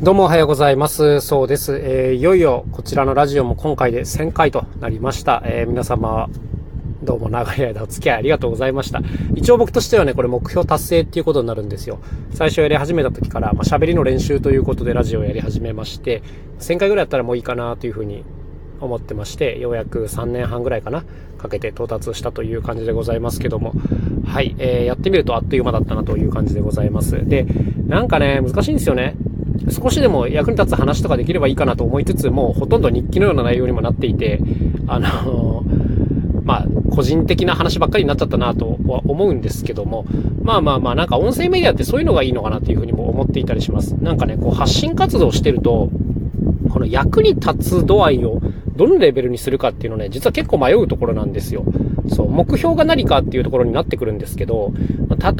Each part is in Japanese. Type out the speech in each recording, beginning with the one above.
どうもおはようございます。そうです。えー、いよいよこちらのラジオも今回で1000回となりました。えー、皆様、どうも長い間お付き合いありがとうございました。一応僕としてはね、これ目標達成っていうことになるんですよ。最初やり始めた時から、まあ、喋りの練習ということでラジオをやり始めまして、1000回ぐらいやったらもういいかなというふうに思ってまして、ようやく3年半ぐらいかな、かけて到達したという感じでございますけども、はい、えー、やってみるとあっという間だったなという感じでございます。で、なんかね、難しいんですよね。少しでも役に立つ話とかできればいいかなと思いつつ、もうほとんど日記のような内容にもなっていて、あの、まあ、個人的な話ばっかりになっちゃったなとは思うんですけども、まあまあまあ、なんか音声メディアってそういうのがいいのかなっていうふうにも思っていたりします。なんかね、こう発信活動してると、この役に立つ度合いをどのレベルにするかっていうのね、実は結構迷うところなんですよ。そう、目標が何かっていうところになってくるんですけど、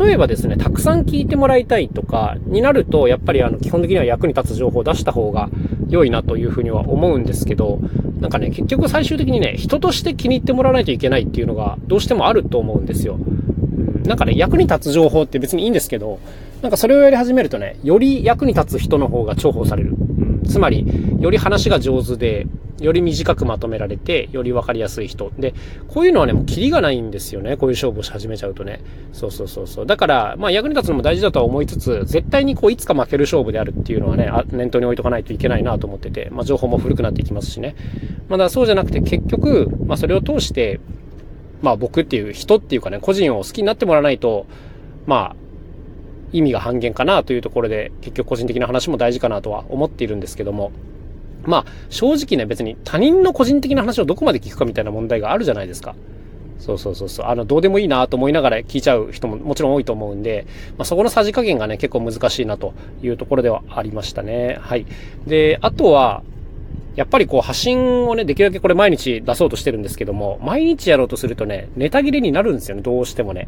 例えばですね、たくさん聞いてもらいたいとかになると、やっぱりあの、基本的には役に立つ情報を出した方が良いなというふうには思うんですけど、なんかね、結局最終的にね、人として気に入ってもらわないといけないっていうのがどうしてもあると思うんですよ。うん、なんかね、役に立つ情報って別にいいんですけど、なんかそれをやり始めるとね、より役に立つ人の方が重宝される。つまり、より話が上手で、より短くまとめられて、より分かりやすい人。で、こういうのはね、もうキリがないんですよね。こういう勝負をし始めちゃうとね。そうそうそうそう。だから、まあ役に立つのも大事だとは思いつつ、絶対にこういつか負ける勝負であるっていうのはね、念頭に置いとかないといけないなと思ってて、まあ情報も古くなっていきますしね。まだそうじゃなくて結局、まあそれを通して、まあ僕っていう人っていうかね、個人を好きになってもらわないと、まあ、意味が半減かなというところで、結局個人的な話も大事かなとは思っているんですけども、まあ、正直ね、別に他人の個人的な話をどこまで聞くかみたいな問題があるじゃないですか。そうそうそうそう。あの、どうでもいいなと思いながら聞いちゃう人ももちろん多いと思うんで、まあ、そこのさじ加減がね、結構難しいなというところではありましたね。はい。で、あとは、やっぱりこう発信をね、できるだけこれ毎日出そうとしてるんですけども、毎日やろうとするとね、ネタ切れになるんですよね、どうしてもね。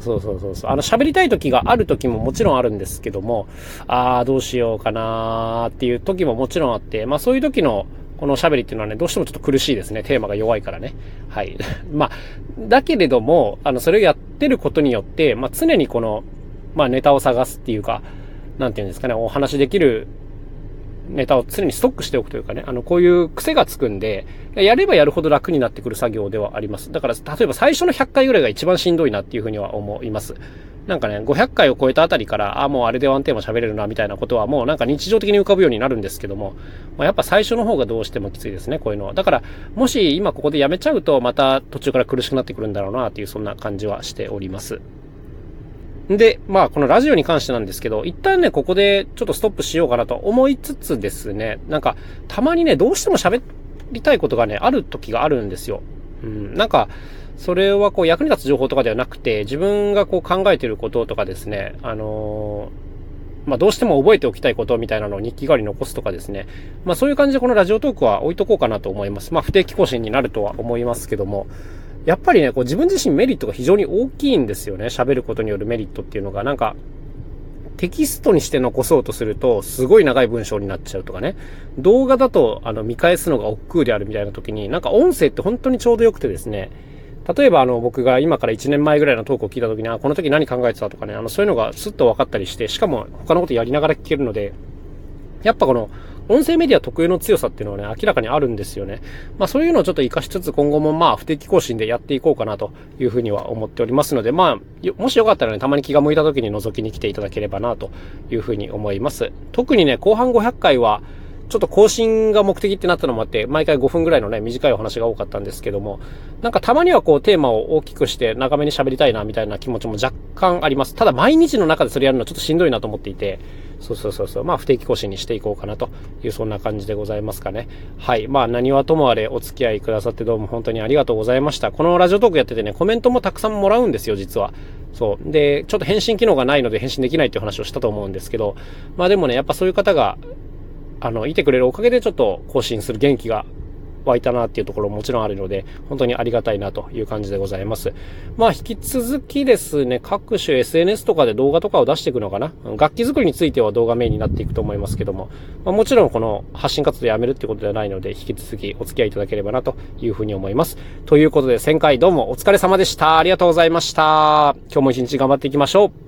そうそうそうそう。あの、喋りたい時がある時ももちろんあるんですけども、ああ、どうしようかなーっていう時ももちろんあって、まあそういう時のこの喋りっていうのはね、どうしてもちょっと苦しいですね。テーマが弱いからね。はい。まあ、だけれども、あの、それをやってることによって、まあ常にこの、まあネタを探すっていうか、なんていうんですかね、お話できるネタを常にストックしておくというかね、あの、こういう癖がつくんで、やればやるほど楽になってくる作業ではあります。だから、例えば最初の100回ぐらいが一番しんどいなっていうふうには思います。なんかね、500回を超えたあたりから、あ、もうあれでワンテーマ喋れるな、みたいなことはもうなんか日常的に浮かぶようになるんですけども、まあ、やっぱ最初の方がどうしてもきついですね、こういうのは。だから、もし今ここでやめちゃうと、また途中から苦しくなってくるんだろうな、っていう、そんな感じはしております。で、まあ、このラジオに関してなんですけど、一旦ね、ここでちょっとストップしようかなと思いつつですね、なんか、たまにね、どうしても喋りたいことがね、ある時があるんですよ。うん、なんか、それはこう役に立つ情報とかではなくて、自分がこう考えてることとかですね、あのー、まあ、どうしても覚えておきたいことみたいなのを日記代わりに残すとかですね。まあ、そういう感じでこのラジオトークは置いとこうかなと思います。まあ、不定期更新になるとは思いますけども、やっぱりね、こう自分自身メリットが非常に大きいんですよね。喋ることによるメリットっていうのが。なんか、テキストにして残そうとすると、すごい長い文章になっちゃうとかね。動画だと、あの、見返すのが億劫であるみたいな時に、なんか音声って本当にちょうど良くてですね、例えばあの僕が今から1年前ぐらいのトークを聞いた時に、あ、この時何考えてたとかね、あのそういうのがスッと分かったりして、しかも他のことやりながら聞けるので、やっぱこの音声メディア特有の強さっていうのはね、明らかにあるんですよね。まあそういうのをちょっと活かしつつ今後もまあ不定期更新でやっていこうかなというふうには思っておりますので、まあ、もしよかったらね、たまに気が向いた時に覗きに来ていただければなというふうに思います。特にね、後半500回は、ちょっと更新が目的ってなったのもあって、毎回5分ぐらいのね、短いお話が多かったんですけども、なんかたまにはこうテーマを大きくして長めに喋りたいなみたいな気持ちも若干あります。ただ毎日の中でそれやるのはちょっとしんどいなと思っていて、そうそうそうそう。まあ、不定期更新にしていこうかなという、そんな感じでございますかね。はい。まあ、何はともあれお付き合いくださってどうも本当にありがとうございました。このラジオトークやっててね、コメントもたくさんもらうんですよ、実は。そう。で、ちょっと返信機能がないので返信できないっていう話をしたと思うんですけど、まあでもね、やっぱそういう方が、あの、いてくれるおかげでちょっと更新する元気が湧いたなっていうところももちろんあるので、本当にありがたいなという感じでございます。まあ、引き続きですね、各種 SNS とかで動画とかを出していくのかな。楽器作りについては動画メインになっていくと思いますけども、まあ、もちろんこの発信活動やめるってことではないので、引き続きお付き合いいただければなというふうに思います。ということで、1000回どうもお疲れ様でした。ありがとうございました。今日も一日頑張っていきましょう。